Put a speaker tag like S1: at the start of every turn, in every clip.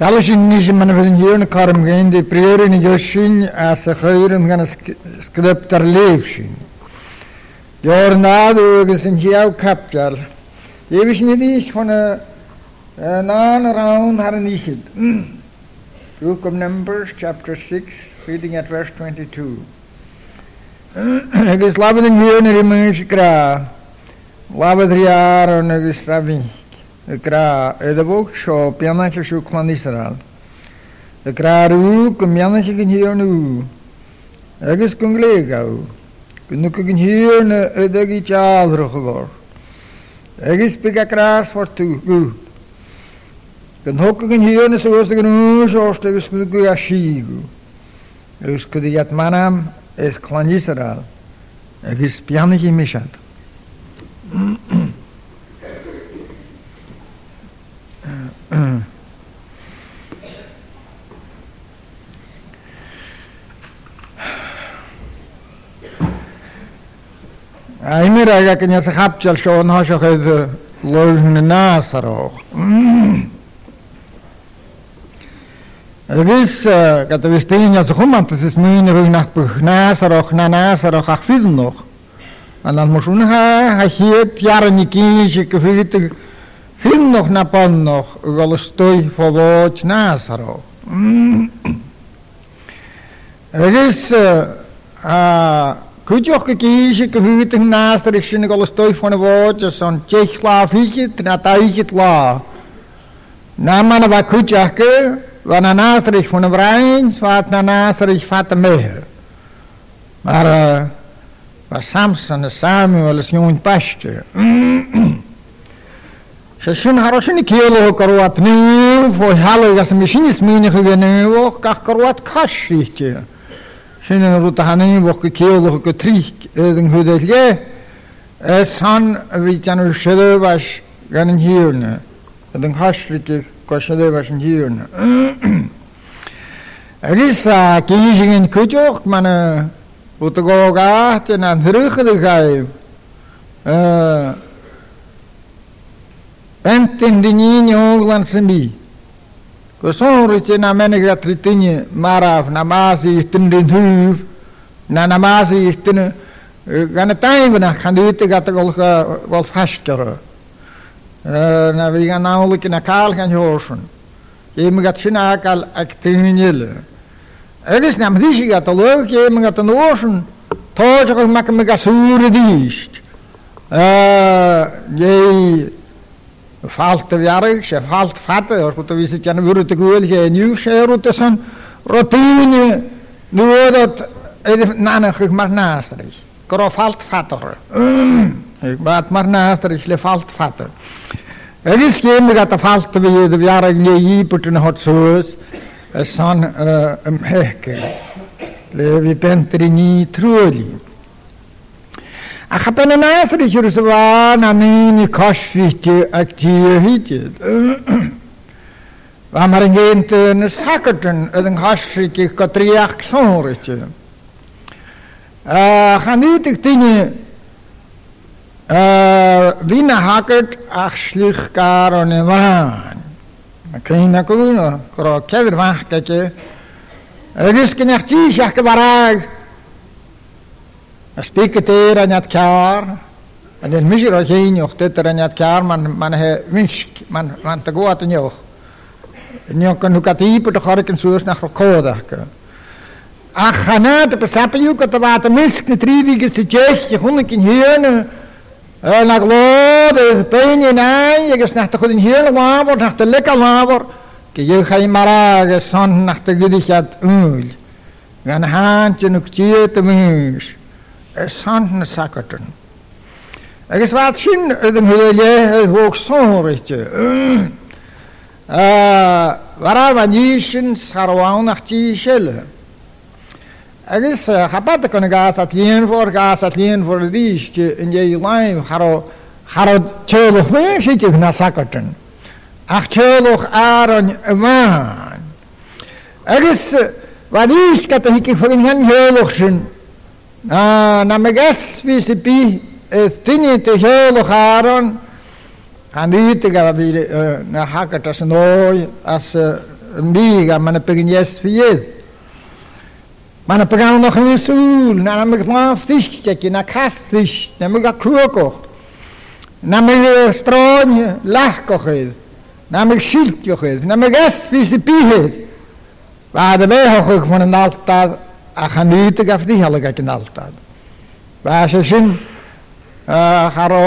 S1: Ялж ниж манвеньерн кармгенди приорин ёшин асахайрин гана скриптар левшин. Jornado gesen hier kaptal. Ewig niet eens von a nan raun haar nicht. Book of Numbers chapter 6 reading at verse 22. Agus labadan hier ne rimansh kra. Labadriar on agus rabin. Ikra edebok sho pianasha shukman Israel. Ikra ruk mianasha ginhirnu. Egis kunglegau. Nuk ginhirne edegi chalruglor. Egis pikakras voor tu. Den hier zo was de genoeg zoals de gesproken kun je het manam is klan Israël. Ik is mishat. האמירה כנראה סחבת של שעון השך איזה לא זמנה סרוך. Вис, когда вис тын я захуман, ты сис мин рыг нах пых на сарох, на на сарох, ах фиднох. А нас мушун ха, ха хет, яра никинчик, фидтых, Vind nog naar nog na pannoch, golstoj volot nazaro. Mm. Het is kutjoch eh, ah, gekiesje, gehutig nazar, is een golstoj van een woordje, zo'n tjechslaafje, tnataitje tla. Na man wat kutjachke, wat na nazar is van de vreins, nou, wat na nazar is van de meer. Maar, uh, eh, wat Samson en Samuel is jong pasje. Mm. Шашин хорошин кело корват не фо хало яс мишин смини хвене во как корват кашите. Шинен рутахани во кело ко трик эден худелге эсан витяну шедеваш ганин хирне. Эден хашлите ко шедеваш хирне. Алиса кинжиген көтөк мана утгога тенан хрыхлыгай. Э En ten denijen ook van sinds die, voor zo'n rechte namen na maas is ten na na maas is ten, na, je niet dat gaat na we gaan namelijk naar kaal gaan johersen, jij mag china kaal acteren niet. En is jij falt y fiarag, se falt fat, e, o'r gwrdd fi sydd gen i fwrdd y gwyl, se niw, se rwyd ysyn, rydyn i, nŵed o'r edrych nan yn chych mar nas ar eich, falt fat o'r, bat mar nas ar le falt fat o'r. Ydy sgym y gata falt y fydd y fiarag le i bwyd yn hot sŵs, y son ymhech, le fi bentri ni trwyli. A cha ben yn effer i siwrs y fan a ni'n i cosfiti ac ti y hydydd. Fa mae'r ynghent yn ysagydyn ydd yn cosfit i'ch godriach llor i ti. A cha nid i'ch dyn i fi'n gar o'n y fan. Mae cyn o'n cefyr fach gyda. ti gyfarag. spiketer an jat kar an den misir a jein och teter an man man he minsk man man te goat an joch joch kan hukat ipe de garken soos nach rokoda a khana de pesapen juk te wat minsk ne trivige se jech je hunnik in hierne na ik lode pein je nai ik nach de goed in hierne waver nach de lekker waver ke je ga je marage son nach de gedicht ul gan haantje nuk de mis. santen sakkerten. Ek is wat sin den hulje hoog sonrichtje. Uh, waar van jishin sarwaunach jishelle. Ek is hapat kon gas at lien vor gas at lien voor diestje in je lijn haro haro tjelo hweshitje na sakkerten. Ach tjelo aron man. Ek is wat is katte hikki voor in hen helochshin. A na me gas vi se pi stinni te hel och aron han vite ga vi e, na hakat as noi as e, miga man pe gnes fied. Man pe gan noch ni sul na me gmaf dich ke na kastig na me ga kroko. Na me stron lach kochel. Na me schilt jochel. Na me gas vi se pi het. Va de me hoch von en altad ach a nid gaf ni hel y gaid yn aldan. Fe as y sy'n ach ar o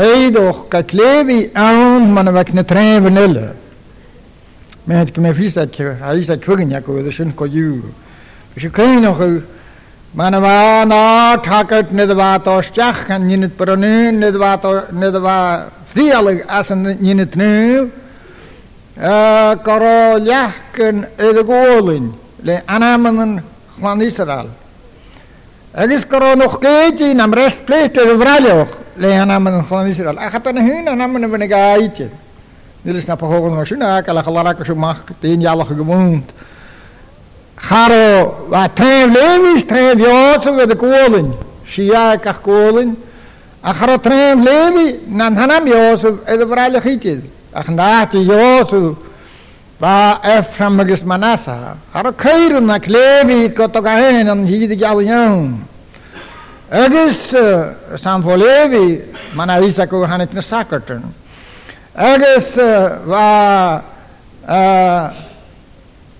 S1: eid o'ch gaid clef i awn ma'n y fe cyn y tref yn ele. Mae hyn gymau ffys a ys a cwyrn iag oedd y sy'n co yw. Fe sy'n cwyrn o'ch yw ma'n y fa na tagad nid y fa dos diach a nynyd bro nyn le anam man Israel. Elis koron och keti nam rest plete vralok le namen van Israel. Ach apan hun namen van gaite. Nilis na pohogon na shuna kala khala ka shumak tin yalla gemunt. Haro va trev levis trev yosu de kolen. Shia ka kolen. Achro trev levi nan hanam yosu ed vralok hitil. Ach naati yosu ba Ephraim versus Manasseh. Har Kairon og Klevik og Tokahen og Hidegjallnjøn. Erdes eh, samfå Levi, man har Isak og han ikke eh,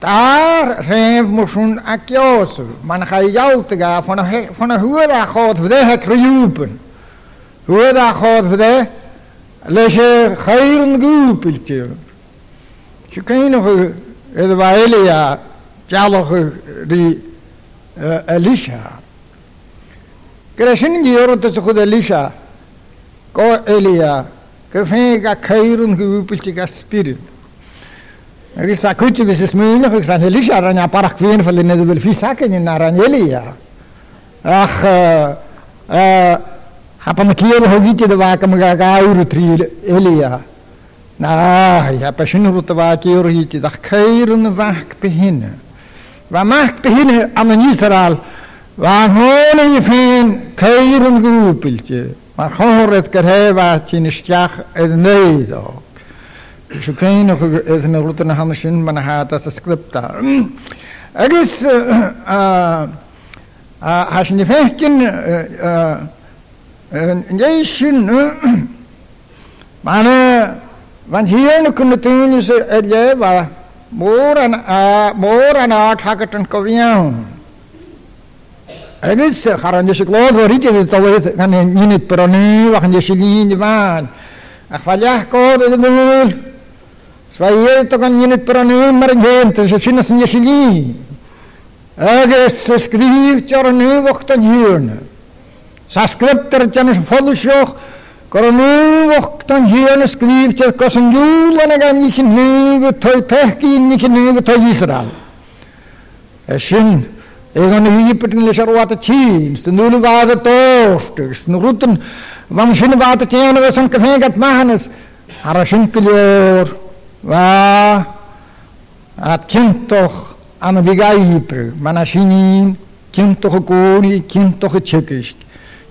S1: daar eh, zijn moesten akjoos. Man ga jout ga van van hoe dat God voor de kriopen. Hoe dat God voor de leger geiren goepeltje. Chicano Edvaelia Chaloch di Elisha. Krishna Gioro Tsukhud Elisha ko Elia ga kairun hupuchika spirit. Ek is akut jy dis myn nog ik sê Elisha ran ja park weer van die Nebel Fisake in Naranjelia. Ag eh hapa met hier hogiete de wakem ga ga tri Elia. Na, ja, passion rút a váti urhíti, dach kairun vák behinne. Va mák behinne an an Israel, va hóna í fén kairun gúpilti, mar hóret gur hefa tín istiach eð neyðog. Svo kainu eð me rút an hann sin man hata sa skripta. Agus, has ni fekkin, ney sin, manna, Man hien kun tin is elle va mor an a mor an a thakatan kovian. Agis kharan dis glod ri ti tawet A nini peroni wa kan dis lin van. Akhvalah ko de dul. Своей только не нет проны маргент, же чина с не шли. Агес скрив черны вохтанирна. Со скриптер тянешь фолушох, корону voktan hjärne skriv till kosan julan agam nikin huvud toj pehki nikin huvud toj Israel. Eshin, egon hipertin lishar wata chins, nulu vada tostigs, nurutin vam shin vada tjena vasan kafengat mahanes, ara shinkilyor, va at kintoch an viga hipr, manashinin, kintoch kori, kintoch tjekisht,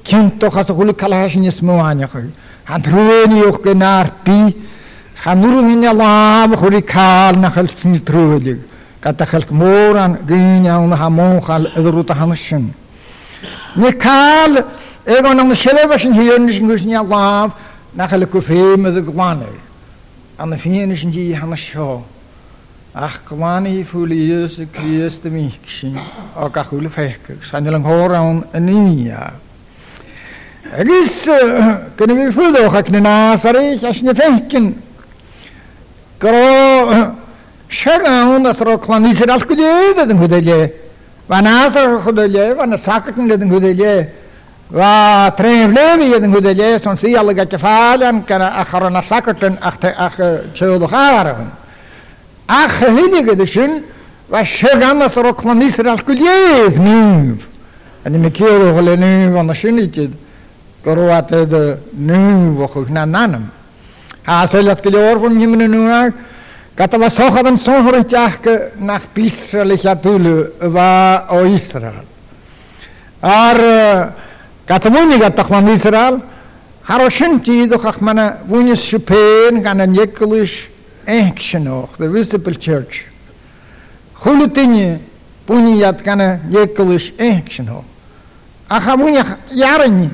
S1: kintoch asa hulu kalahashin yismu anjakhi. Антрууны юх гэнаар би ханурын ялаам хури каал нахал фильтрүүлэг катахал моран гиняун хамон хал эдрут хамшин не каал эгонон шелевашин хиёнишин гүшин ялаам нахал куфем дгванэ ан Ach ди i ах i fwli Iesu Christ mi ksin o gachwyl ffeicg. Sa'n ylang hor awn yn unia. Agis kene vi fudo hakne nasari chashne fehkin. Gro shaga onda tro klanisir afkudu dedin hudele. Va nasar hudele, va nasakatin dedin hudele. Va trevlevi dedin hudele, son si alla gatte falan kana akhara nasakatin akhte akh cheudu kharan. Akh hilige dishin va shaga nasar klanisir afkudu dedin. Ani mekiro holenu va nashinitid gorwatyd nŵn fwchwch na nanam. A sylad gyda orfwn hymyn yn nhw'n Gatala sochad yn sohor y diach nach Israel eich adwlw yfa o Israel. Ar gatamwni gatach man Israel, har o shinti idwch ach mana wynis sipen gan yn yeglysh action och, the visible church. Chwlwtyni bwyni yad gan yn action och. Ach a bwyni yaren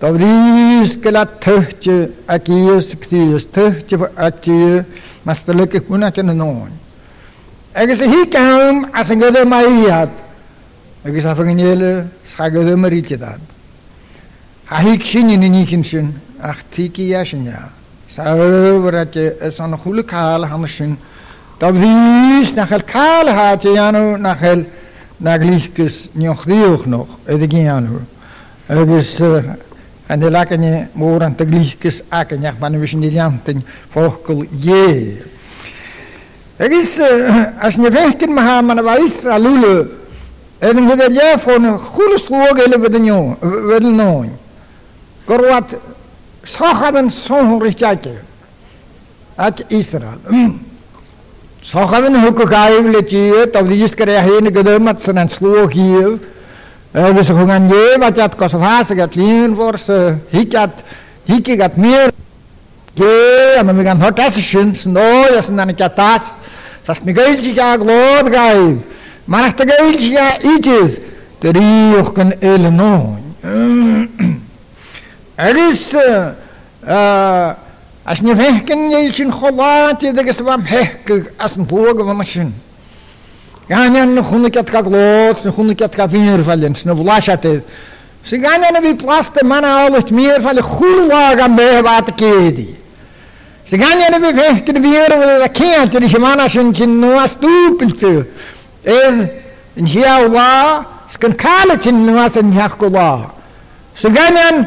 S1: Da vrís gala tøhtje a gíus kvíus tøhtje for atje masta lukke kuna tjene noen. Agus a hika ham a sangada maiad agus a fanganjele skagada marikidad. Ha hik sinjen in ikin shin ach tiki jasin ja. Sarvar es a san hulu ham shin. da vrís nachal kaal haatje janu nachal nagliskus njoch dioch noch edigin janu. Agus uh, En de lakken je moren te glijkes aken, is niet aan te volkel je. Er is, eh, als je weken me gaan, maar is lulu. en we de jaar een goede we nu. Kor wat, zo gaat een zo'n richtje uit Israël. Mm. Zo gaat een hoek je wil is en een Vishugan jevacat kosvasagat linvors hikat hikigat mir ge anamigan hotasishins noyas nanikatas sas migailjiga glodgai manahtagailjiga itis teriyuhkan elnon Eris as nefehken yelchin kholat yedegas vam hehkig asn vogavamachin Ganyan na khunikat ka glot, na khunikat ka vinir valens, na vlashatet. Se ganyan vi plaste mana alles meer van de khulaga me wat kedi. Se ganyan vi vehtir vir og da kent í semana sin kin no astupiltu. Eð in hia la skan kala kin no asan hakula. Se ganyan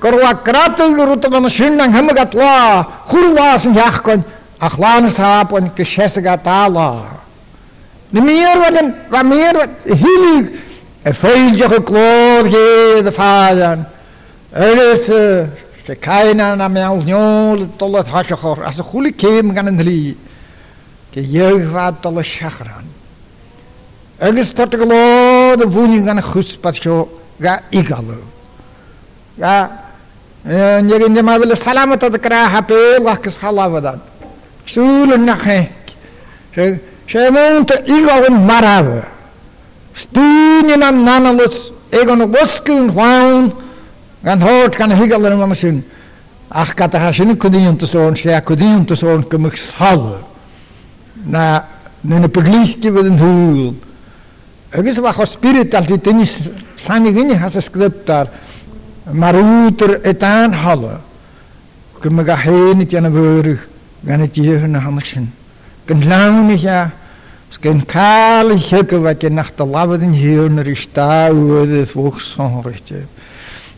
S1: korwa kratu rutman sinnan hamagat la khulasin yakon. Akhlanes hapon keshesega tala. meer wat, een, wat meer wat hielig. een veel gekloofd, de vader. Er is eh, ze kijken naar mij als jongen, Als ze goede kan de lie. Ke jeugd wat tot het chakran. Er is tot de geloofde kan het ga ik al. Ja, en je kunt maar willen salamat dat ik raar heb, lach ik dat. Zullen 쉐몬테 이가온 마라브 스티니나 나나로스 에고노 고스킨 화운 간 호트 간 히갈레는 마마신 ach kata hashin kudin to son shia kudin to son kumik sal na nene peglikti veden hul Egis va spirit alt dit sani gini has skriptar maruter etan halle kumga hene tjana vurig gan het jehne hamashin laun ja Sgen cael yn llygaf ag yn nach dalafodd yn hiwn yr istawydd y ddwch sonrwytio.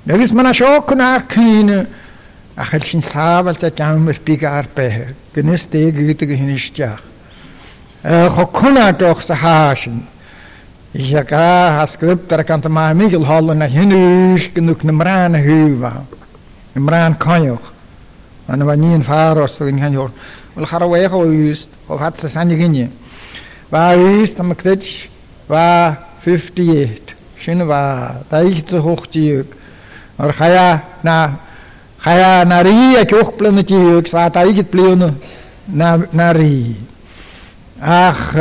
S1: Megis mae'n asio cwna cyna a chael sy'n safal da dawn yr big ar behe. Gynnes deg gydag hyn istiach. Cho cwna doch sa hasin. Isha ga ha sgript ar gant yma migil hol yna hyn ys gynnwch na mran y hyfa. Na mran conioch. Ond yma ni'n ffaros o'n hyn hyn hwn. Wel chara wech o yst o fath sa sanig war ist am Kretsch, war 58. Schön war, da ich zu hoch die Ar chaya na, chaya na ri a kioch plana ti yuk, sa ta igit pliona na, na ri. Ach,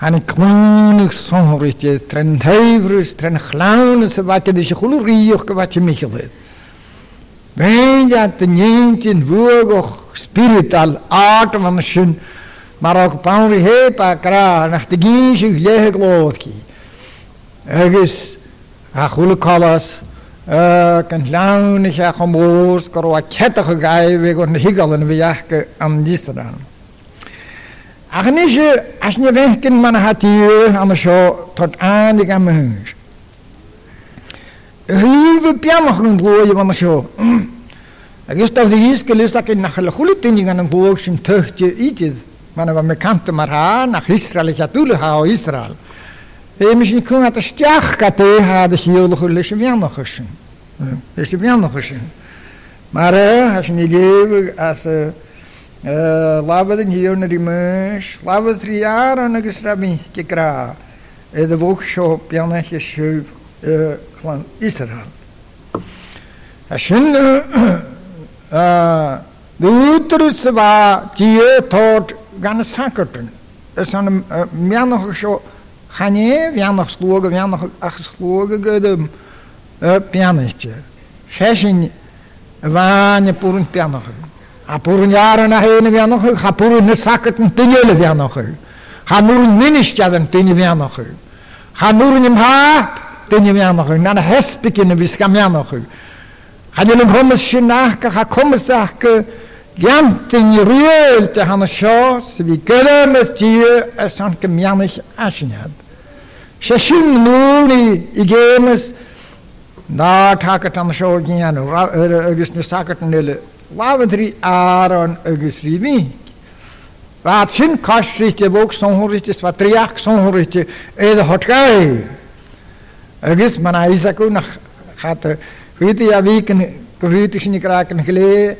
S1: an kmunig sonhorit je, tren heivris, tren chlaunis, wat je dis chulu riuch, wat je michelit. Wenn je at de njentjen vuogoch spiritual aard van de Maar ook pan he pa kra nach de gish leh glotki. Egis a khul kalas kan laun ich a khomos kro a cheta gai we gon higalen we am disran. Ach nish as ne wehken man hat hier am scho tot an dig am hus. Hiwe piamachn gloje man scho. Agis tav de iske lisak mm. in nach khul tin gan vog shim tuchtje itjes. Man var mekanta marha nach Israel ich atul ha o Israel. E mich ni kun at stach kate ha de hiol khul shmian khoshin. Shmian khoshin. Maar e, as ni gev as e, e, lavadin hiyon rimesh lavad tri yara na gesrami kikra. Ey de workshop pianach shuv klan Israel. Ashin a Dutrusva Tiyotort gan sakertun. Es an mianach sho khane vianach sloge vianach ach sloge gedem pianichte. Sheshin vane purun pianach. A purun jaren na hene vianach, ha purun ne sakertun tinele vianach. Ha nur ministjaden tinele vianach. Ha nur nim ha tinele vianach. Na na hespikine viskam vianach. Ha nilim homes shinach, ha komes sach Gantyn i rwyl dy hann y sio, sydd fi gyda my dyr ys hann gymiannych asinad. Se sy'n nŵn i, i na tagat hann y sio gynian, agos nes tagat yn yle, lafod rhi aron agos rhi mi. Fad sy'n cosrith i bwg sonhwrith i sfa driach sonhwrith i edrych hotgau. Agos mae'n aisagw na chadr, hwydi a fi gyn gyfrwydig sy'n i graag yn glee,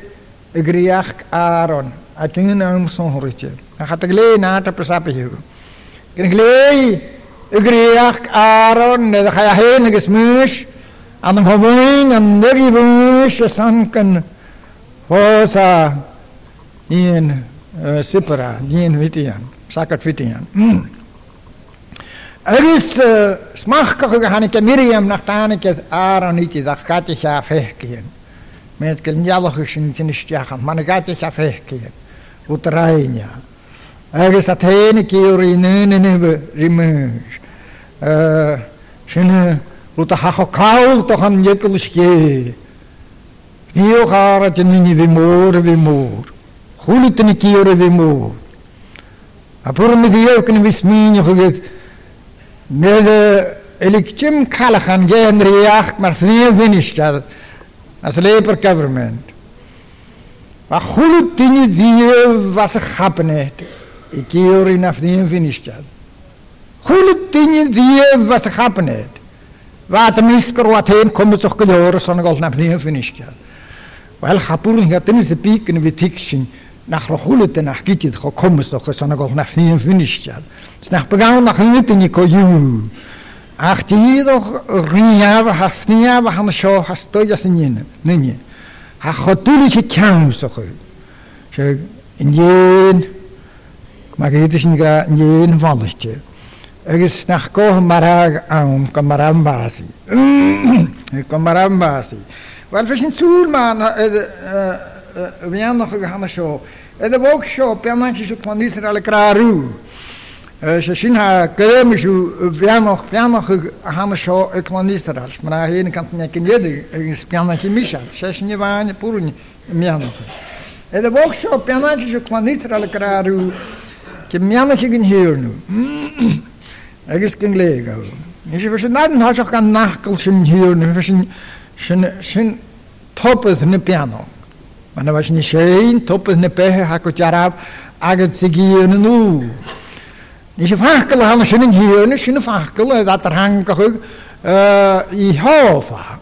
S1: igriyak Aaron ating naam sonhrutje hatagle na ta prasapihu kringle igriyak Aaron ne khaya hen gesmish am hobein am negi bush sanken hosa in eh, sipra in vitian sakat vitian mm. Er is eh, smachkige hanike Miriam nachtaniket Aaron ikki dat gaat je afhekien. Mae'n gael Meet kel njalogishin tinistiakan. Mane gati ja fehkiä. Utrainia. Ägis at heini kiuri nynenevä rimyys. Sinne uta haho kaultohan jekuluskee. Diogaarat ja nini vimuur vimuur. Hulitini kiuri vimuur. Apurmi diokni vismiini hugit. Meillä elikkim kalahan jeen riak mar fiin finistad as a Labour government. A chwlw dyn i ddiw fas y chabinet i gyr i nath ni'n ddinistiad. Chwlw dyn i ddiw fas y chabinet. Fad yn isgar o atein cwmwys o'ch gydio'r son o gol nath ni'n ddinistiad. Wel, chabwr yn gadyn i sybig yn fi ticsyn nach rochwlw dyn a'ch gydydd cho cwmwys o'ch son o gol nath ni'n ddinistiad. Snach bygawn a'ch nid yn i co yw. Ach, die ddo gynnaf a hasnaf a han sio hastoi jas yn yna. Nyn yna. A chodwyl eich cawn sy'n chwyl. Sio, yn yn... Mae gyd eich nigra yn yn fonlech ti. Agus nach goch marag awn gan marag mbasi. Gan Wel, fes yn sŵr ma'n... Fyna'n o'ch gynnaf sio. Edda bog sio, bianna'n sio'n sio'n sio'n sio'n sio'n klaar. sio'n Sa eh, sin ha gréimiisiú bheanoch beanach a hana seo economístarás, mar a héana cantainna cinnéad agus beanach míseat, sé sin bhhaine púrin meanach. E a bhóg seo beanach is economístar le carú ce meanach gin hiúnú agus cin léá. Is bhe sin náan háiseach gan nachcail sin hiúnú sin sin sin topad na beanach. Mana bhe sin sé topad na bethe ha go dearab agad sa gíanú. Nes i ffacl hal sy'n yn hyn, sy'n y ffacl oedd adr hangach i hofa.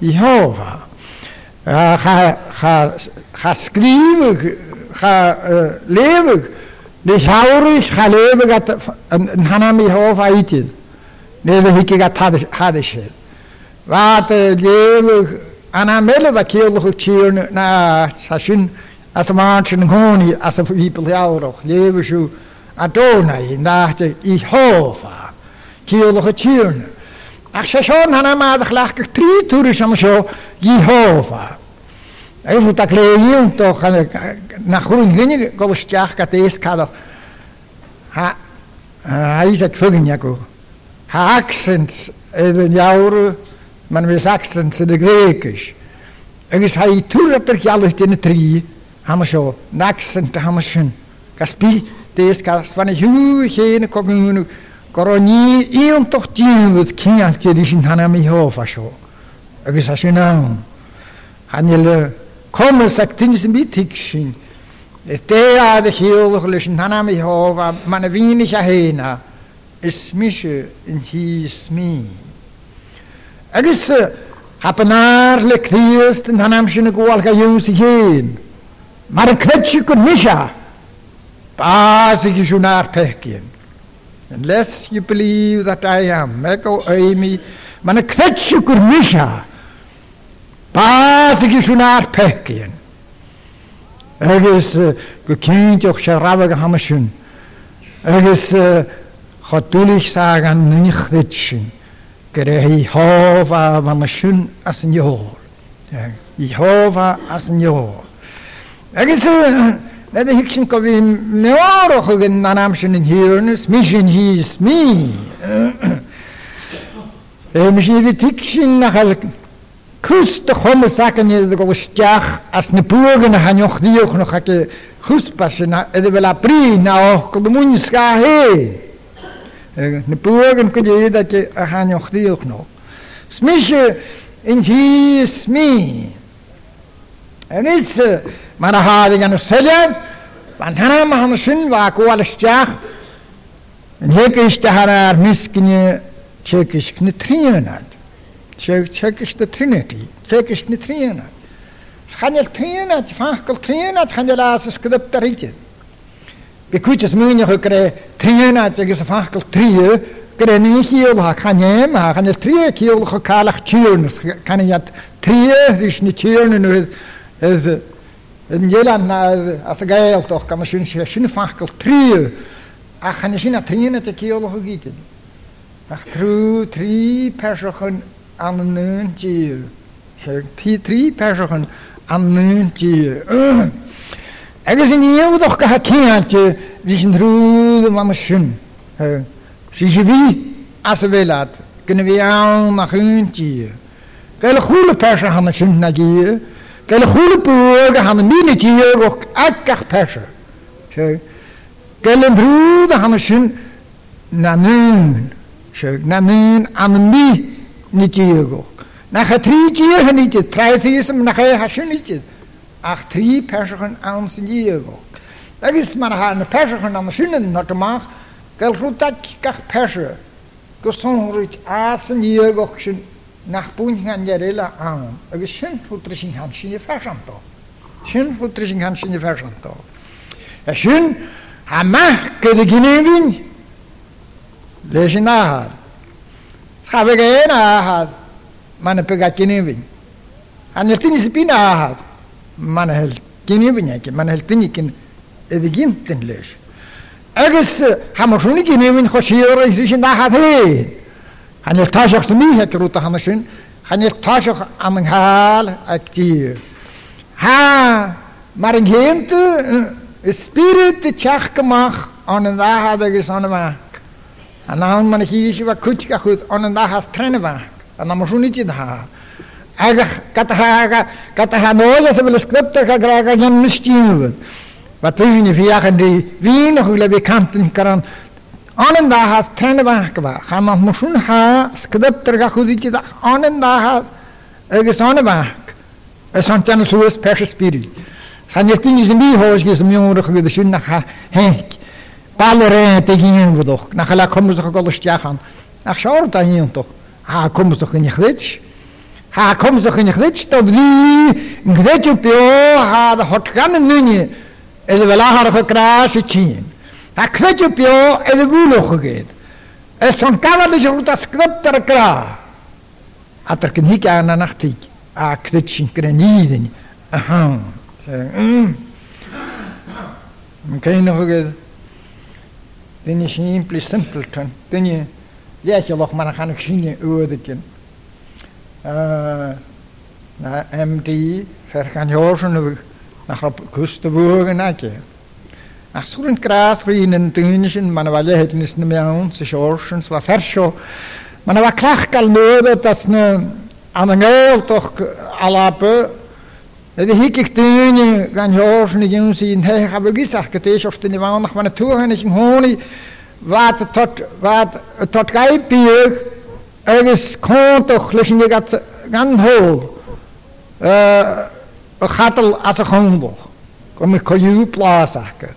S1: I hofa. Cha sgrifig, cha lefig, nes hawrwys cha lefig yn hanam i hofa eidydd. Nid y higi gat haddysir. Fad lefig, anna melod a ciolwch y tîrn na, sa sy'n, as y ma'n sy'n nghoni, as y fibl iawrwch, lefig sy'n, Adonai, nachte Jehova, kielge tjurne. Ach, ze zoon han amadig drie toeren, turisam zo, Jehova. Hij moet dat leeuwen toch, en eh, na groen gingen, golstjag kat eerst kado. Ha, hij is het vugnjako. Ha, accent, even jouw, maar mis accent, in de Grekisch. Ik is hij toer dat er jallig in de drie, hammer zo, naksent, hammer zo, kaspie. Tees kas van hu heen kogun koroni ion toch tiwt kian kedishin hanami ho fasho. Agus ashinam. Hanile kom sak tinis mit tikshin. Det er det hele lysen han er hova man er vinig af hena is mische in his me. Agus hapanar le kriest han am shine go alka yus yin. Mar kretchi kun misha. Basig is unar pechgin. Unless you believe that I am, ego eimi, man y cnetsi gwr misha. Basig is unar pechgin. Agus go cynntioch se rafag hamasyn. Agus chodwlich sag an nynichdyd sy'n. Gere hi hofa fan y sy'n as yn jôl. Hi hofa as yn jôl. Agus Nid y hicsin go fi meorwch o gyn na'n amsyn yn hirnys, mis yn hys mi. E mis i fi ticsin na chael cwst y chwm y sac yn iddo gol stiach as na bwg yn hanioch ddiwch noch ac y chwsbas yna iddo fel a bri na och gol mwyn sga he. Na bwg yn gydyd ac y hanioch ddiwch noch. Smis yn hys mi. En is... manahadigan seleb vanhanam hamshin de nekishtahar miskini çekişkini triyenat çek çekişte trineti çekişkini triyenat hanel triyenat fankıl je hanel asıs kıdıp tarike bikutis mini hukre triyenat çekis fankıl triye ni hiel ha kanem ha hanel triye kiel ha kalach tiyernus kanen yat triye rishni tiyernus yn jelan na as gael toch kan sin sin fakkel tri a chan sin a trin at kiol ho giten ach tru tri persochen an nyn ti he pi tri persochen an nyn ti agus in eu doch ka kiant vi sin tru de mama sin si si vi as velat kunnen vi aan ma hun ti Gael chwle persa hanna sin na gyr, Gael y chwil y bwg a hann y mîn y diog o'ch ag a'ch pesio. Gael yn rhwyd a hann y sy'n na nŵn. Na nŵn an y mî ni diog o'ch. Na cha tri diog hynny diog, trai thysym na cha e hasyn ni Ach tri pesio yn an sy'n diog o'ch. Ag is mar hann y pesio yn an y sy'n yn o'r gymach. Gael rhwyd ag a'ch pesio. Gwsonrwyd as yn diog o'ch sy'n nach bwyn gan gerela am, ag ys sy'n ffwtri sy'n gan sy'n effasiant o. Sy'n ffwtri sy'n gan sy'n effasiant o. A sy'n hamach gyda gynnu fi'n, le sy'n ahad. Schafe gael ahad, ma'n y bygat gynnu fi'n. A nes dyn i sy'n byn ahad, ma'n hel gynnu fi'n ac, ma'n hel dyn i gyn, ydy gyntyn leis. Agus hamach sy'n gynnu fi'n chwasiwr sy'n ahad Han ik taas ook niet het roet aan zijn. Han ik taas ook aan een haal actief. Ha, maar een geente, een spirit die tjach gemaakt aan een dag had ik zo'n maak. En dan man ik hier wat kutje goed aan een dag had trennen maak. En dan moest je niet in haar. Aga katahaga katahanoza se vel skripta ka graga jan nistin. Wat wie ni viagen die wie nog wil bekanten kan Anen da hat tene bank ba. Ham ma mushun ha skadap tar ga khudi ki da anen da hat ege sane bank. Es han tene so es pesh spiri. Han yetin izin bi hoş ge sim yumur khu de shun ha he. Bal re te ginen bu doch. Na khala Ach shor da yin doch. Ha komuz doch in khlech. Ha komuz doch in khlech to vi. Gretu hotkan nunye. Ele velahar fo krash a clete pio e de bulo gegeet. Es son kava de jruta scriptar kra. Atter ken hik aan nachtig. A klitschen kreniden. Aha. Man kan nog gegeet. Den is simpel simpleton. Den je ja je lach maar gaan ik zien oordeken. Eh na MD vergaan jorsen na grap kuste wogen Aswr yn gradd rhin yn dyn sy'n ma'n falle hedyn ysyn yn iawn, sy'n siwrs yn sy'n fersio. Ma'n afa crach gael nôr o das na anangael doch alabw. Ydy hig i'ch dyn i gan siwrs yn i gyn sy'n hech a fygis ac ydy eich dyn i fawn ac ma'n y tŵhan eich i fad y tot gai byg agos cwnt contwch leis yn gat gan hôl y chadl as y chondwch. Gwm i coiw blas ac.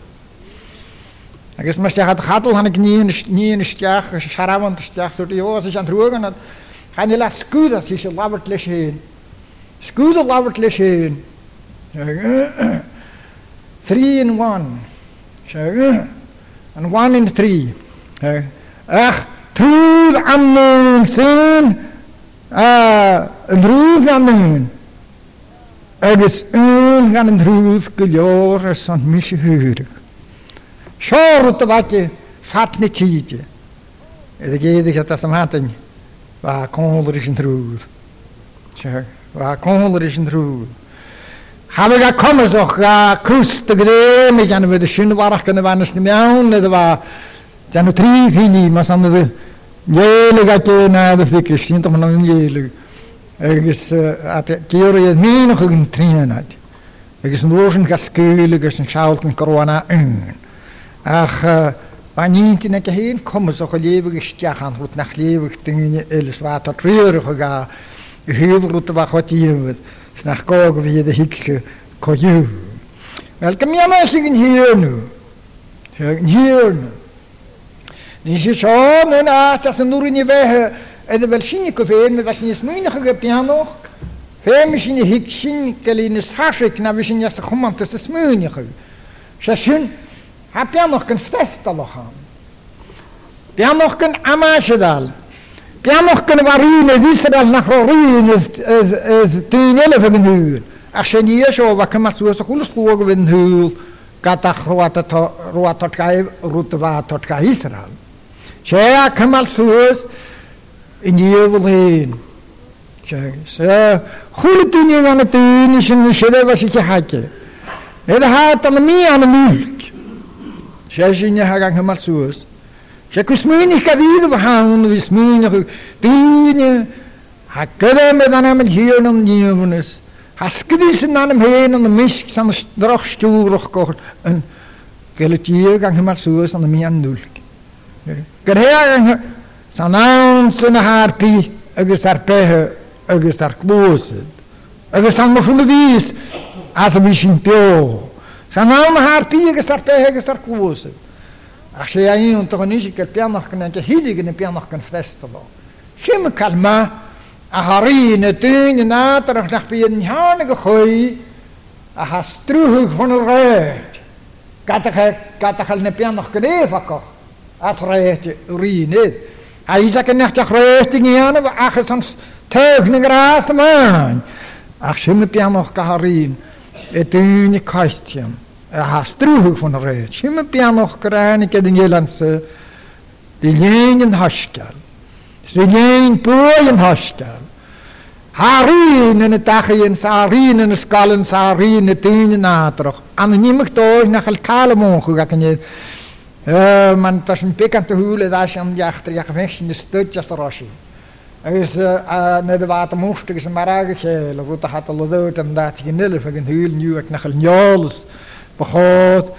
S1: agus me sé chatal hannig níonsteach sehaanteach sú íó is an trúgan an chana le scúda sí sé labhart leis sin. Scúda labhart leis sin. Three in one. An eh. one in three. Ach, trúd an sin an drúd an nun. Agus un gan an drúd go leor san Шоорд вати шатны чииди. Эдэгедих атасам хатань ва конлришн трүүл. Чэ ва конлришн трүүл. Хавга комс ох га куст грэм ян вэд шин варах кэн ванэс мяун нэд ва ян три фини масан нэд Jelig at du na det fick kristin tom någon jelig. Egis at kiori et min och en trinat. Egis nosen gaskelig gas en schaulten corona ach Banint na ge hen kommes och lewig stjachan rut nach lewig dingen eles water treurig ga hyvrut wa hot jevet nach gog wie de hikke ko ju Wel kom jy maar sig in hier nu in hier nu Ni si so na na tas nur ni ve i'n wel sin ko vein met as piano Fem sin hik sin kelin sashik na visin jas khumant tas smyn ge Heb je nog een festel gaan? Heb je nog een amasjedal? Heb je nog een warine, wisseral naar warine, is tien van een uur. Als je niet is, wat kan maar zo'n goede school winnen huur, gaat dat roa tot gij, roet wa tot gij Israël. Zij kan maar zo'n in die heuvel heen. Goede tien jaar aan het tien is een schede was ik je hakje. Het gaat aan mij aan de muur. Шажиня харан хамалсуус. Шакусмини кавиду i'ch висмини дини хаккалам данам хиёном ниёмнес. Haskydis yn anam hen yn y misg sa'n droch stŵr o'ch gort yn geletiog ang hymal sŵs yn y mian dwlg. Gyrhea ang sa'n awns yn y harpi agos ar pehe agos ar glwysyd agos sa'n mwysyn y fys a sa'n bwysyn pio. Sanam harpia que estar pega que estar cuosa. Achei aí um torniche que pia nach kan que hilig ne pia nach kan festival. Chim kalma a hari ne tun na tar nach pia ni han ge khoi a hastruh von reit. Katach katach ne pia nach kan fakko. As reit urine. Ai za kan nach reit ni han a khsans tag ne gras man. Ach chim pia nach ka y dyn i caestiam. Y hastrwch fan rhaid. Si'n mynd bianoch graen i gyd yn gyllansa. Dy lyn yn hasgal. Dy lyn bwy yn hasgal. Harin yn y dachyn, sarin yn y sgalyn, sarin y dyn yn adroch. Anna nimach doi nach al cael y mwchw ac yn yd. Man, tas yn big an te hwyl y ddas am iachtar, iach fech yn ystod jas o rosi agus na a bhhat amústa agus an mar aga ché le bhúta hat a leút an dat gin nuile fe an húil nniu ag nachil neolalas ba chód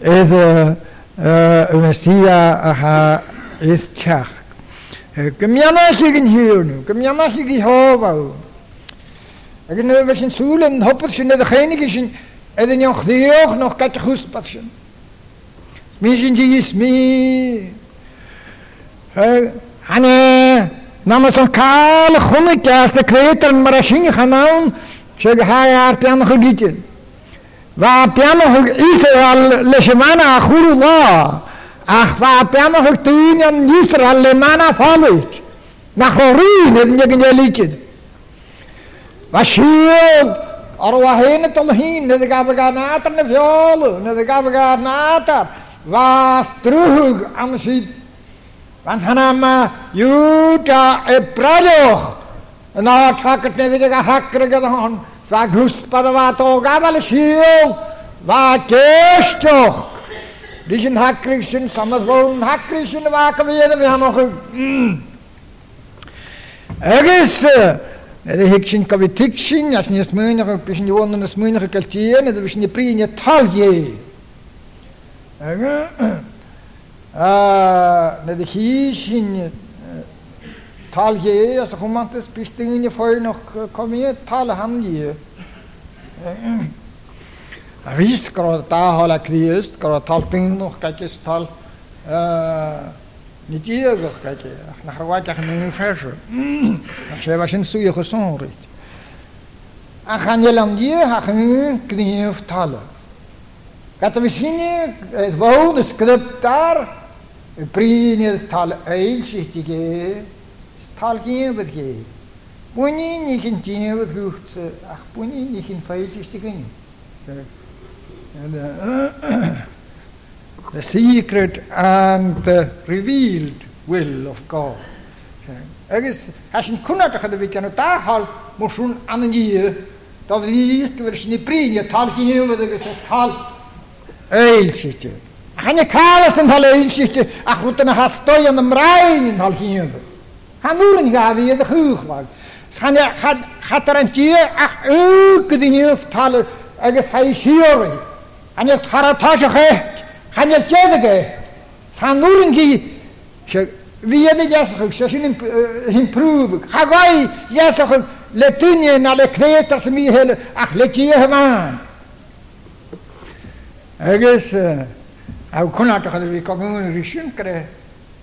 S1: éiad na si athe is teach. Go mianana sé gin hiúnú, go mianana sé í hábhú. Agus nu bheith sin súla an hoppa sin na a chénig sin idir an chríoch nó cai chúspa sin. Mí sin dí is mí. Hanna Namens een kale gommekast, de kreter, maar een zingen gaan aan, zeg hij haar piano al Waar piano Israël, leshemana, gurula. Ach, waar piano en lemana, niet in je liedje. Wat schild, arwaheen het omheen, de ik nater de Was terug aan Fan hana yma Iwda Ebradwch yn o tagad neu ag a hagra gyda hon fa gwsbad o fa doga fel y siw fa gestwch Dys yn hagrig sy'n samodd fawr yn hagrig sy'n y fa gyfeir yn hanoch Agos Nid y hig sy'n gofyd tig sy'n a sy'n ysmwynach a sy'n ni o'n yn ysmwynach a sy'n nid y bys ni brin y tal ie Agos na de hísin talhé as chumantas pistingine foiir nach comí tala hamí. Rís go dáhall a críist go talping noch gaikis tal ní díagach gaiike ach nach bhhaideach na feise a sé bh sin suúí go sonrit. A chanél am dí a chaní gníomh tala. Gat a bhí sinine bhód a Принес тал эйлшихтиге, талгендерге. Буни нихин тиневат гюхтсе, ах буни нихин фейлшихтигени. The secret and the revealed will of God. Agus hasin ychydig achad vi kanu ta hal mushun ananiye da vi ist wer shni priye tal kiyevad agus tal eilshite. Hanna calas yn hal eisiau a chwyd yn hastoi yn ymraen yn hal hynny. Hanwr yn gafi ydych chwchlag. E- Hanna chadar yn tia ach yw gyda ni yw tal agos hai siori. Hanna charatas o'ch eich. Hanna tjedig eich. Hanwr yn gi fi yn y jasachwch sy'n improve. Hagoi jasachwch le dynnu na le cnetar sy'n mi hel ach le tia hyfan. Agos... Uh, A kunnaatakalle vi kagun rishun kare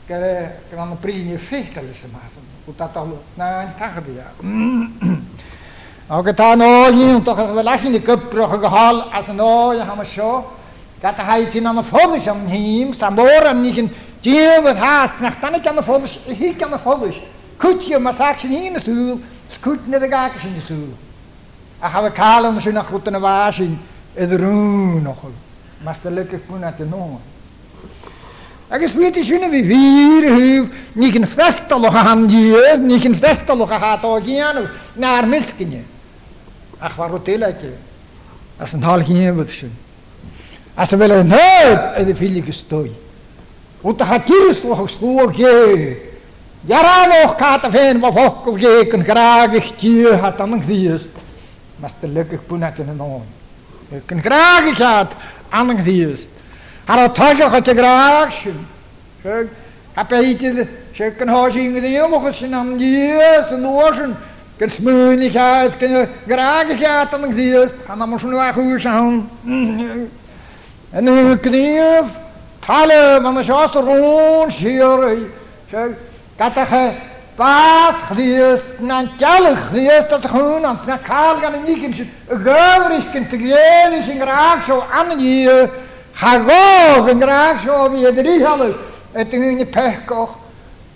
S1: kare kan priini fehtalle se maasan. Utatalu naan tahdia. Aga taan oogin utakalle velashin di köpproha gahal asan ooja hamasho. Kata haitin ana fomis am him samoran nikin dievet haast nachtane kan fomis hi kan fomis. Kutje masaksin hine suul. Skutne de gaksin suul. A have kalum sin achrutten waasin. Edrun nochel mas te lekker kun at no. Ek is weet jy nie wie hier hoe nie kan vestel of gaan die nie kan vestel of gaan toe gaan naar miskinje. Ag waar hotelletjie. As 'n half hier wat sien. As wel 'n hoop in die filige stoei. Ut hakirs lo hostoge. Jara nog katafen wat hokkel geken graag ik hier hat am geest. Mas te lekker kun at no. Ek kan graag gehad anang ddiast. Ar o tag chod y graag sy'n. Sy'n apeitid sy'n gynhoi sy'n gynhoi mwch sy'n am ddiast yn oes yn gyn smwyn i chaeth, gyn graag i chaeth anang ddiast. Hanna mwch yn wach hwyr sy'n. Yn y gnyf, talef, anna sy'n os rôn sy'n. Sy'n gadach Fath chriest, na'n galw chriest at hwn, ond na'n cael gan y nigyn sy'n y gyn sy'n gynt y gael gedi sy'n graag so an ni i, hagog yn graag so fi edrych i halw, edrych yn y pechgoch,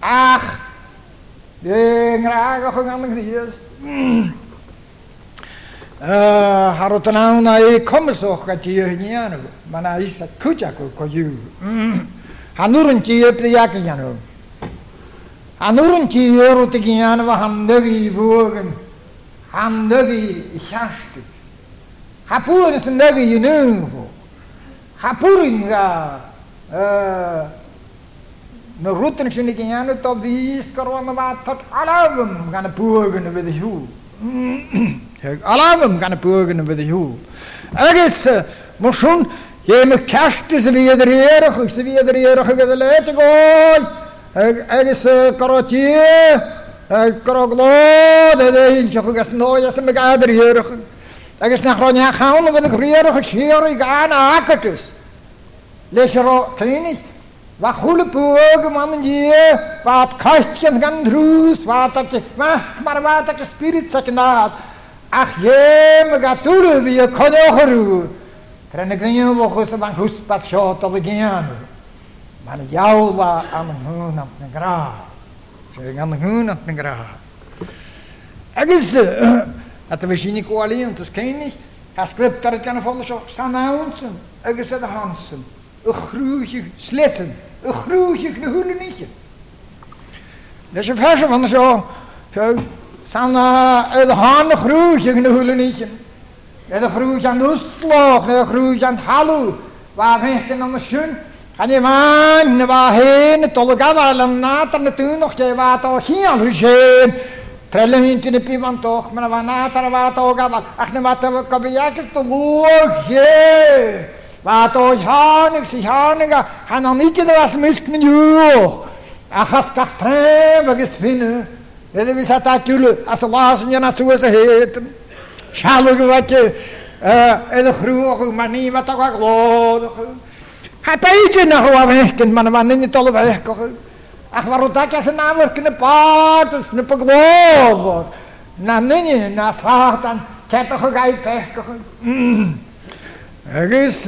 S1: ach, yn graag o'ch gan y chriest. Har o'n awn a'i comisoch a di hynny anw, ma'n a'i sa cwjag o'r goiw. Mm. Hanwr yn di y blyag yn anw. Anwrn gyr o dy gian fy handag i fwgyn, handag i siastig. Hapwr yn syndag i ynu fo. Hapwr yn ga, na rwtyn sy'n y gian o dodd i sgarwa ma fa tot alafym gan y bwgyn y fydd y hw. Alafym gan y bwgyn y fydd y hw. Agos, mwyswn, Ie, mae castis y fi ydr i erach, sydd i ydr i erach ag ydr de de أجلس قراتي كروغلود هذا ينشخ قسنو يسمى قادر يرخ أجلس نحرني خاون وذلك ريرخ شير يقعان آكتس ليش رو تيني وخول بوغ مامن جي فات خاشتين كان دروس فاتك ما مرواتك سبيريت سكنات أخ يم قطول ذي كده خرو ترنقنين وخوص بان حسبت شوط بجيانو Mae'r iawla am hwn am na gradd. Sy'n am hwn am na gradd. Agus, a ta fysi ni gwalion, tas ceinig, a sgriptar gan y ffondus o San Awnsen, agus ad Hansen, y chrwychig sleten, y chrwychig na hwn yn eich. Nes y ffasio fan so, San Awnsen, y han y chrwychig na hwn yn eich. Nid y chrwychig an wstlog, nid y an halw, Waar hecht yn am Ani maen na fa hen y dolga fa lynat arna dyn o'ch ge fa do hi an rhys hen. Trele hi'n dyn y bifan doch, na fa nat ar y fa do gafal. Ach na fa da gofiag ys dolwg ie. Fa do hianig sy hianig a han o'n idyn o as mysg min yw. Achas gach trem agos finne. Rydw i sa da gwyl as y las yn yna sŵas y hyd. Sialwg yw fe. Ydych rhywch yw, mae'n ni fa da gwaglod. Ydych rhywch Ha beidyn na hwa fechgyn, ma'n fan yn i dol y fechgol. Ach mae'r rwdag as yn awr gyn y bod, yn y byglof. Na nyn i, na satan, cedwch o gael bechgol. Agos,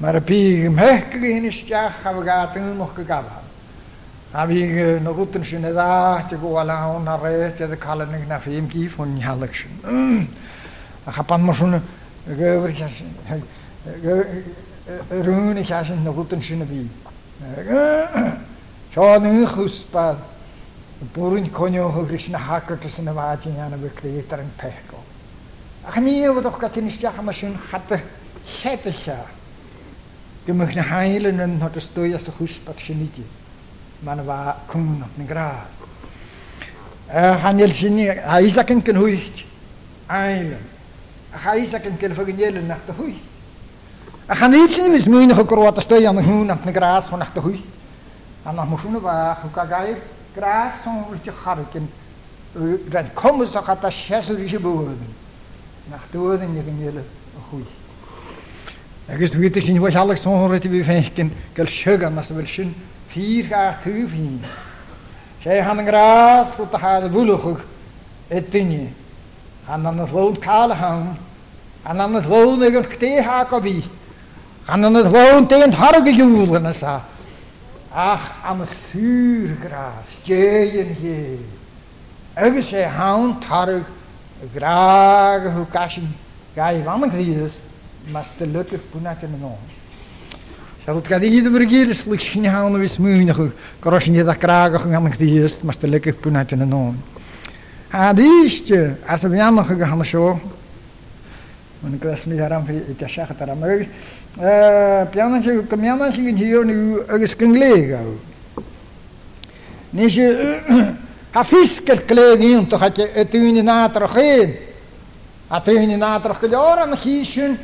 S1: mae'r byg ymhechgol i'n ysdiach, a fy gad yn ymwch gafal. A fi yn rwyd yn sy'n edda, ti'n gwael awn ar reit, edrych cael yn yna ffeim gif hwn i halag sy'n. Mm. A chapan mwy sy'n gyfrif sy'n rŵn i chas yn nôl yn sy'n y fi. Sean yn chwsbad, bwrw'n conio hwgrys na hagwrt ys yn y fad i'n anna fy creid ar yn pechgo. Ac yn e fod gael gadyn istiach am ysyn chadda lled y lla. Dwi'n mynd na hael yn yn hod ysdwy as y chwsbad sy'n i di. Mae'n fa o'n yn gras. Hanyl sy'n i, a Isaac yn gynhwyd, ailen. A Isaac yn gynhwyd yn nach dy hwyd. A chan eich ni mis mwyn o'ch gwrwad ysdoi am hwn am gras hwn ato hwy. A na mwyswn o fach o'ch gair gras hwn wrth i'ch yn Rhaid comys o'ch ata sias o'r eisiau bwyd. Nach dywyd yn eich ygyn o hwy. Agus wyt eich ni'n fwy alag sôn rhaid i fi yn gael siog am as y fel sy'n ffyr gael thyw ffyn. Se han yn gras gwrdd a chael y fwlwch o'ch eddyni. Han an y rhwyd cael y hawn. Han an y rhwyd ag o'r ac o fi. Gan yn yr hwn de'n harg y jŵl yn ysa. Ach, am y sŵr gras, djeyn hi. Ygys e hawn targ y graag hw gasyn gai fan yn gris, mas dy lygyr bwna gen yn o'n. Siarwyd gadi i ddim rygir, slyg sy'n hawn o fes mwyn ychw, goros yn edrych graag o'ch yn gan yn gris, mas dy lygyr bwna gen yn o'n. A ddysg, as y fianwch yn gyhanna sio, Mae'n gwrs mi ddaram fi i ddesiach ar amygys piana sig kamiana sig hiyo ni agus kenglega ni si hafis kel klegin to hat etuni na trochin atuni na trochil oran hishin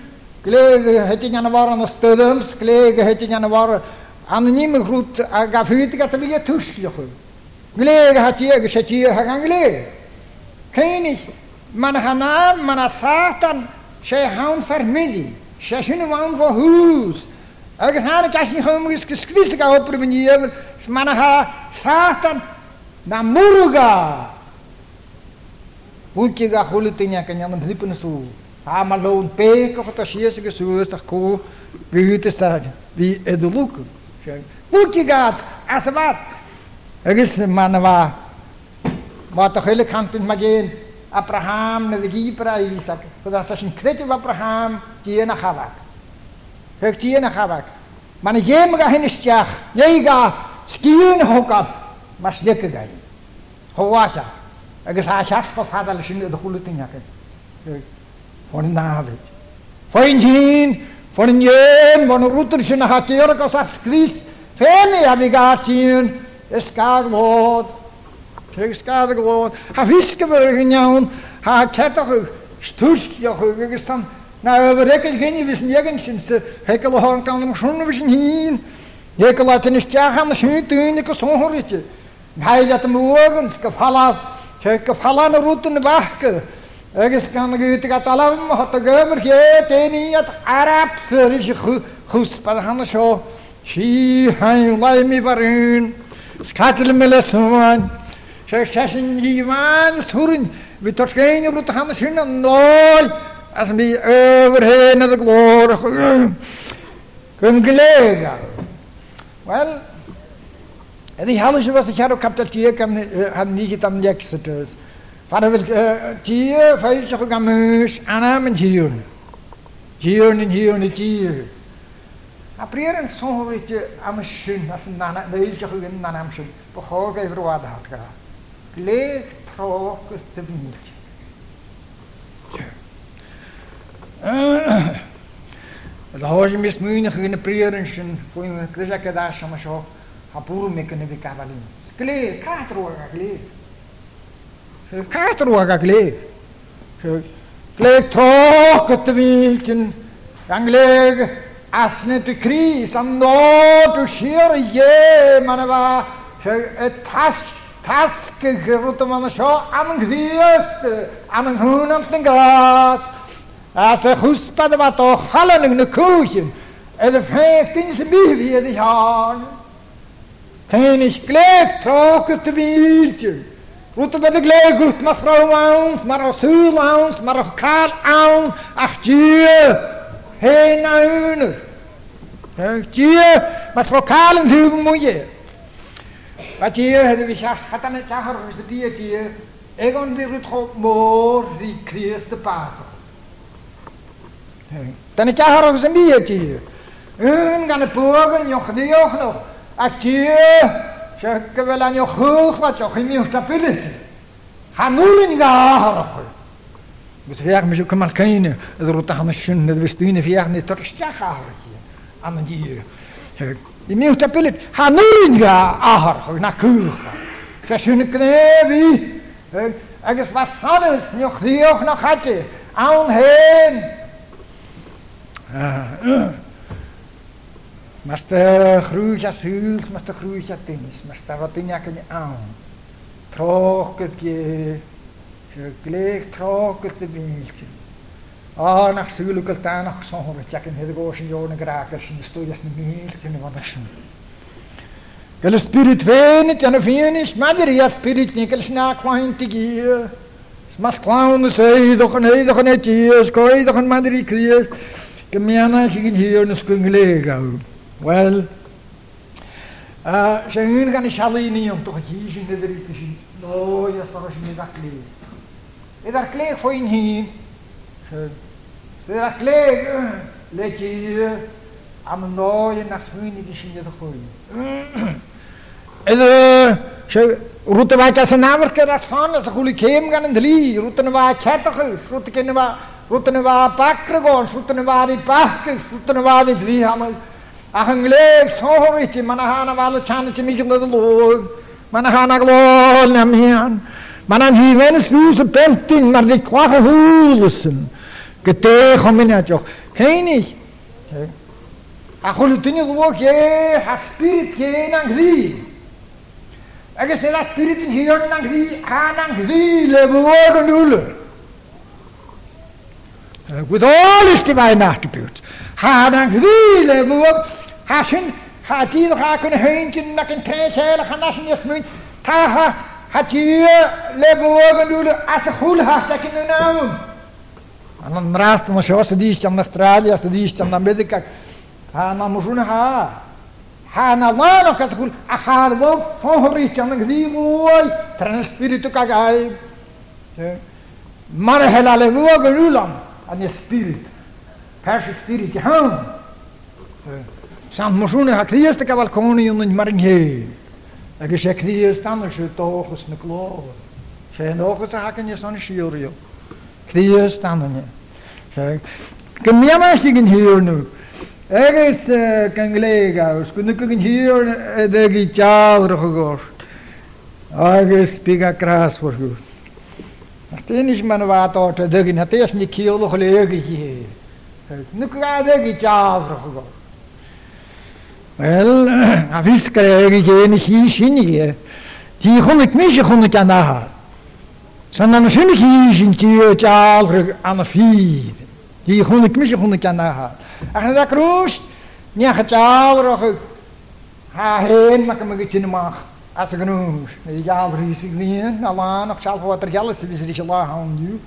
S1: klege hetigan varan stödums klege hetigan var anonym grut agafit gat vilja tuschlöchu klege hat jag shati hagan klege kenig man hanar man satan shay haun farmidi Sesiwn y wan fo hws. yn hana gasni chym gwys gysgrys ag awbr fy mae yna ha satan na muruga. Wyki ga hwlytyn iac yn iawn hlipyn sŵ. A ma lawn pek o chata sies ag yswys ach cw bywyd ysad. Fi edulwg. Wyki ga asafat. Agus mana fa. Ma ta cantyn mae gen Abraham na ddigibra Isaac. Fydda sa sy'n credu Abraham. Abraham tíana chabag. Heg tíana chabag. Man a gém ga hin isteach, léiga stíana hogab, mas leca gai. Hóasa, agus a seaspas hadal sin ydych hwlwyd yn iachin. Fon nafyd. Fo'n hyn, fo'n nien, fo'n rwtr sin a hatir agos ar sgris, ffemi a fi gatiin, ysgad glod, Rwy'n sgad y glod, Ha fisgyfyr yn iawn, a cedwch yw, stwrs diolch yw, agos am Na yfyr ekel geni visn yegen sinse hekel hon kanım şunu visn hin. Ekel atın istiaham şun tüyünü ki son hurici. Haylatım uğurun ska falan Kekka falan rutun bahkı. Egis kan gyti katalavim hatta gömür ke teniyat Arap sırışı huspadhanı şo. Şi hayulay mi varın. Skatil melesuman. Şeşeşin divan surun. Vitorkeyn rutahan şinan nol as vi överhängde the glory cum glädje. Well, Ydy halwys yw fysa chiar o capdal tia gan han ni gyd am lexitys. Far ydy tia ffeisio chw gam ys anam yn hiwn. Hiwn yn hiwn y tia. A brir yn sonhwyr i ti am y sy'n as yn nana, ddeisio chw gyn nana am sy'n. Bychog ei frwad hach ga. Gled troch ys Da hos mis mwyn ych yn y bryd yn sy'n fwy'n gyda gyda sy'n sio a bwrw mi gynnu fi gafal un. Glir, cadrwag a glir. Cadrwag a glir. Glir troch gyda fi gyn angleg asne dy cris am nod yw sir i ie ma'n efa y tas tasg gyrwyd sio am yng am yng nghwn am glas Als אז in de דבר en de ונקושן, אלף חייקים hier de חן. Geen is gelijk trokken te wieltje. Roet dat de gelijk goed, maar vrouw aan, maar als huur aan, maar als kaal aan, ach je, heen aan. Ach eh, je, maar vrouw kaal en huur Wat hier we gezegd, het jaar gezegd hier, ik ontdek het gewoon die Dan ti harog sy'n mi ti. Yn gan y bwg yn ywch ni nhw. A ti, sy'n gyfel an ywch hwch ma tiwch i mi ywch da bylyd. Hanwyl yn ga harog. Bys fiach mi sy'n cymal cain, ydd rwyd a hanes sy'n, ydd fes dwi'n fiach ni tyrstiach harog. Am yn di. I mi ywch da bylyd. Hanwyl yn ga harog, na cwch. Sy'n gnefi. Agos fasan ywch ni ywch na chati. Awn hen. Awn hen. Mas da chrwys a sŵl, mas da chrwys a dynis, mas da rodyn ac yn awn. Troch gyda ge, gleg troch gyda fi'n A nach sŵl o gael dan o'ch sonhwyr, ac yn hedd o gos yn iawn yn graag, ac yn ystod ysyn mill, ti'n ei fod ysyn. Gael y spirit fein, ti'n y fein, smadr i a spirit ni, gael sy'n acwaint i gyr. Mas clawn y seid, o'ch yn heid, o'ch yn eidias, goedd, o'ch yn madr i criest. Gymyana sy'n hyn ys gyngleg aw. Wel, sy'n hyn gan i sialu ni ond o'ch chi sy'n edrych i sy'n noi as o'r sy'n edrych gleg. Edrych gleg fwy'n hyn. Edrych gleg le ti am noi yn asmwyn i sy'n edrych hwn. Edrych Rwy'n dweud sy'n nafyr gyda'r son, ys ychwli cem gan yn dli, rwy'n dweud cedach ys, rwy'n dweud Rutanava Pakragon, Sutanavari Pakis, Sutanavari Srihamal, Ahanglek, Sohorichi, Manahana Valachanichi, Mijil of the Lord, Manahana Glol, Namian, Manan hi ven snus y beltyn, mae'r di clach o hwlysyn. Gydech o mynadioch. Ceinig. A chwlwydyn i ddwog e, ha spirit ge na'n gri. Ac ys e'r spirit yn hion na'n gri, a na'n gri, le yn hwlyr. with eh, all his divine attributes. Had een gewele woord, had had hier raak een heintje, met een treis heilig en als een taha, had hier en doelen, als een goel had, dat En dan raast hem, als je was de dienst aan Australië, als de dienst aan ha, na moest je ha. Ha, na waar nog als goel, ach, haar woord, van an spirit. Persic spirit i hawn. E, Samt mwyswn ha criest ag afalconi yn yn marin hyn. Ag eisiau criest anna sy'n dochus na glo. Sy'n dochus a hagen ys anna siwrio. Criest anna ni. Gymiama chi gyn hir nhw. Eges e, gan gleig glega, gwnnw gyn hir edrych i jawr o'ch gwrs. Agus biga gras fwrdd. Tēnish man vātā tā dhāgi nā tēs nī kīyō lō khulē yōgi kī hē. Nū kā dhāgi chāv rō khugō. Well, avis karē yōgi kī hē nī khī shī nī kī hē. Tī khunā kmī shī khunā kia nā hā. Sā nā nā shī nī khī shī nī kī yō chāv rō anā fī. Tī khunā kmī shī khunā kia nā hā. Ach nā dhā krūsh, nī khā chāv rō khug. Hā hēn mā kā mā kī chī nī as grúis na gal rís ni na lán ach sealfa a geala sa bhís ríise láthniú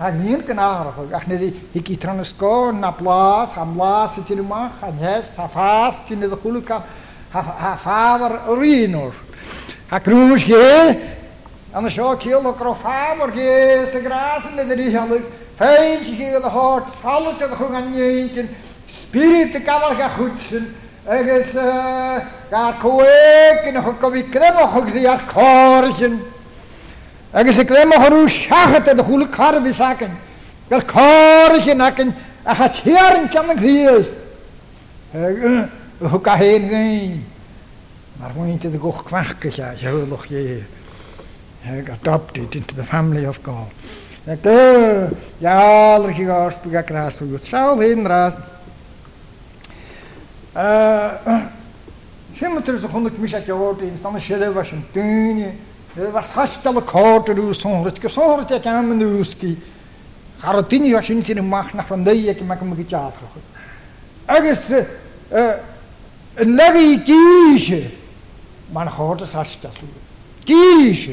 S1: ha líon gan áracha ach na hicí trna scó na blás ha mlás a tíach a nes ha fás tí na chuúcha ha fáhar a rínor. Ha grúis gé an na seo cíal gras gro fáhar gé sa grásan na ríheala féin si chéad a hát fallate a chu an néintin spirit a gabalcha chutsin ergens uh, eh, gaat koeken, nog kom ik kremmel, ik zie als korzen. Ergens ik kremmel geroes, schachet en de goede karwe zakken. Dat korzen, ik kan, ik ga tjeren, kan ik zie eens. Ik heen Maar de goch kwakken, ja, zo nog je. Eh, ik adopted eh, into the family of God. Ik dacht, ja, allergie gaars, ik heb kraas, ik ga het in, raad. Хэмтэрс хоног мишач яваад энэ сан шэлэ башин тэнэ бас хастал корд руу сонрт ке сонрт я камн ууски хардын яшин кин мах на фандэй я мак мэг чаах хо агас лави киш ман хорд хастал киш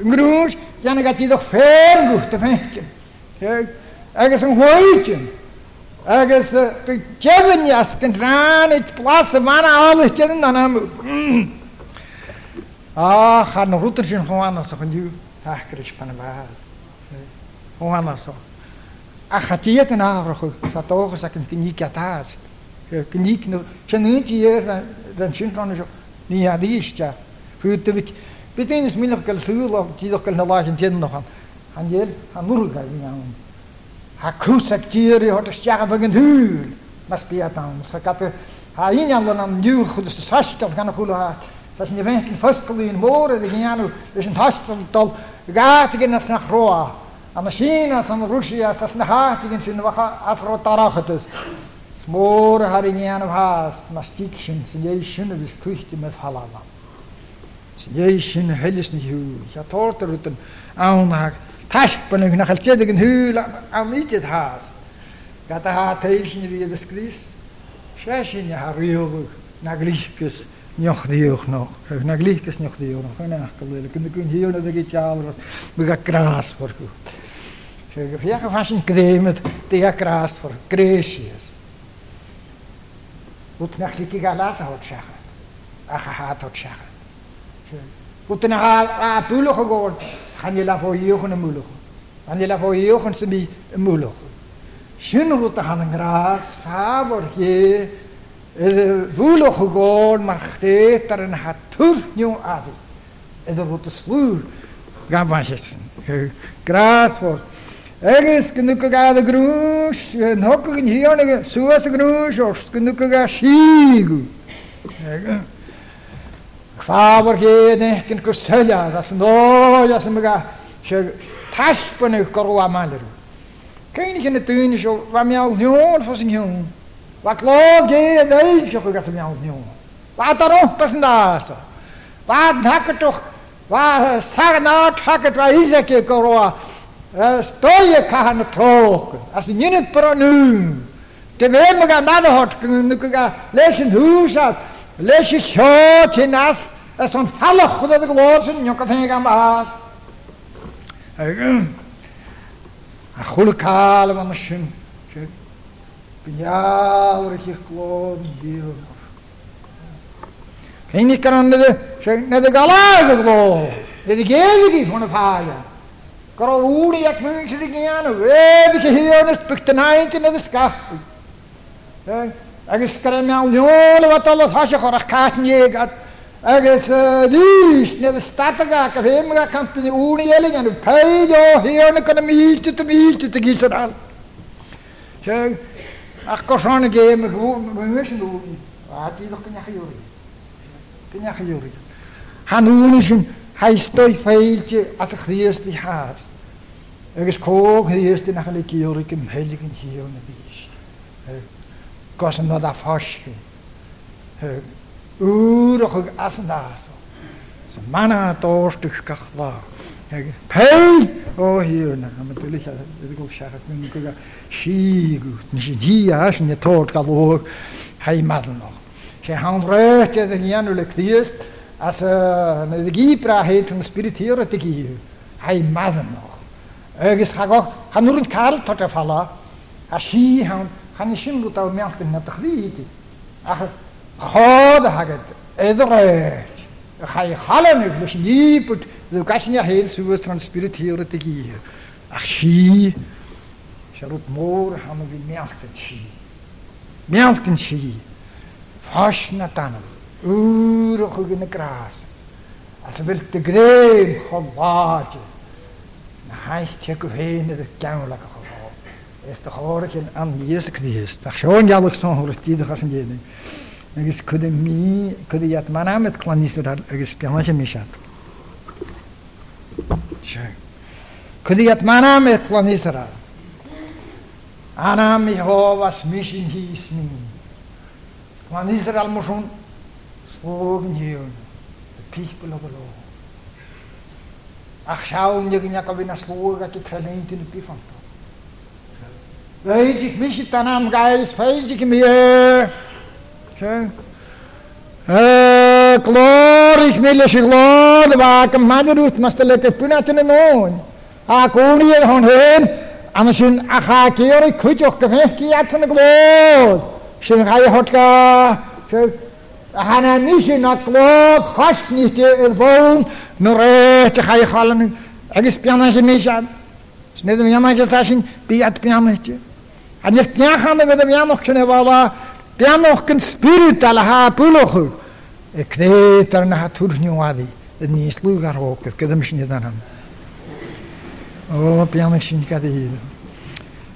S1: грүүш янагати до фэр гухт фэнк агас хойчин agus go cehanneas gan rán id blas a bhana álas cean an am á cha na rútar sin choánas a chun dú tacaris pan bhil choánas a chatíad an áhrachu sa tóchas a an gníic atás gníic nó sin úntí ar den sinrán seo ní a díiste fúta bhic bitúnas míach gail súla tíadach gail na láis an tíadnach an an dhéir an nurga bhí an a cwsag dîri hod ysdiag ag yn hwyl. Mas bi a dawn. So gada ha un iawn am niwch hwyd ys ysgol gan y hwyl o hat. Sa'n ni fenc yn ffysgol un môr ydy gyn iawn ys yn ysgol dol gat gyn as na chroa. A na Sina, sa'n Rwysia, sa'n hat gyn sy'n facha athro darachadus. Môr har yn iawn o hast, mas dig sy'n sy'n ei sy'n y fys twychdi mewn halala. Sy'n ei sy'n helis ni hwyl. Ja torter uten awnhag. Haspan yn hynach altyedig yn hwyl am nidyd haas. Gada ha teilsyn fi ydys gris. Sres i ha riolwg na glisgys nioch ddiwch noch. Na glisgys nioch ddiwch noch. Yn eich gyflwyl. Gynnu gwn hiw na ddeg i tiawr. Byga gras ffordd gw. Fiach y ffasyn gremyd dea gras ffordd. Gresias. Wt na chlyg i galas a hod siach. A chahad hod siach. na a bwylwch o han yla fo yochun mulukh han yla fo yochun smi mulukh shin rut han gras favor ge dulukh gor machte tarn hatur nyu adi edo rut slur gavashes gras vor Eges gnukaga de grús, nokkugan hionige, suas grús, ors gnukaga sígu. Eges. qua marke hier net in go seë jang as no ja smaga se tas bin ek go wa maner geen geen teun so wa my die hoor van sing jong wat lo gie die dag het ek gega se my al die wat dan pas in wat hak tog waar waar is ek kan trok as jy net pro nu te we me gaan na dat leis i seo ti nas as o'n falach oedd y glor sy'n niwg oedd hynny gan bas. A chwl y cael yma mysyn. Bynial rydych chi'ch glod yn ddiw. Hyn i gan nid y galag y glod. Nid y gelig i hwn y ffaia. Gorol wni ac mynd sydd i gynnu. Wedd i chi hir yn ysbygd yn haint y ddysgaffu agus gur mewn neolahatala thaise chorach caitnéad agus líis ne a stataga a bhéimega campna únaéling an peid ó héarna gona míte a míte a gísarál. Se ach gosána géime sin úí átíach gnechaúí. Gnechaúí. Hanúna sin heistóid féilte as a chríos í háas. agus cóg hríos nach le cíúra go mhéiligin híú na bís gos yn oed a ffosiw. Wrach ag asyn aso. So mana dors dych gach la. Pel o hirna. Am yn dwylich a ydw gwyl siarad mewn gyda si gwt. Nes i'n hi as yn y tord gael oog hei madl o'ch. Se han röt jag den igen och lektiest. Alltså när det gibra helt spirit hir det giv. Hei madl o'ch. Ögis hagok. Han nur en karl tot det falla. A si han خنشين لو تاو ميانك نتخليتي أخ خود حاجت إدغيت خاي خالنك لش نيبت لو كاشنيا هيل سوى ترانسبيرت هيرو تجيه أخ شي شروط مور حمو في ميانك شي ميانك شي فاش نتانم أورو خجن كراس أسبل تقريم خلاجي نحاي تيكو هين ذكاون لك is de horgen aan Jezus Christus. Dat gewoon jalig zo'n horstiedig als een jede. En is kudde mi, kudde jat maar aan met klanister dat er is pianage mishat. Tja. Kudde jat maar aan met klanister dat. Anam Jehovas mishin hi ismin. Klanister al moshun slogen pich De pichpel op lo. Ach, schau, nirgends, ich bin ein Slog, ich kriege nicht in die Pifang. Veidik Vishitanam Gais, Veidik Mir. Glor, ich will ich glor, wa kam man rut mas tele ke puna tene non. A kuni el hon hen, am shin a kha ke yor khuj ok ke ki at sene glor. Shin gai hot ka, hana nish na glor, khash nicht el von, nur te gai khalen. Agis piana je nishan. Snedd yn iawn gyda sy'n biad biamach. A nes am anna fydd y biamach sy'n efo ala, biamach yn spirit ala ha bwlwch. E cnedd ar yna hatwr adi, yn ni slwg ar hwg, gyda mi sy'n edrych anna. O, biamach sy'n gada hyd.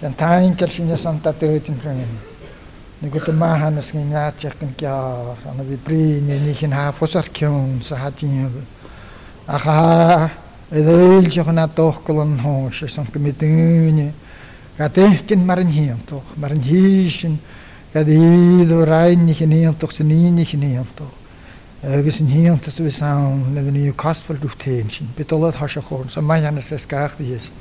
S1: Gan ta'n gael sy'n esan da dyd yn rhywun. Nid gwyd yma hanes gyda'n iadach yn gyar, anna fi brin, ni'n i'ch yn hafos ar cywn, sa hadyn. Ach, ach, toch, Эдэлжих на тохколон хош сан кмитыни. Катехкин марин toch. тох, марин хишин. Кадиду райних нием тох синих нием тох. Эгис нием тос висаун, левни касфал дуфтеншин. Битолат хашахорн, са майянас эсках диесн.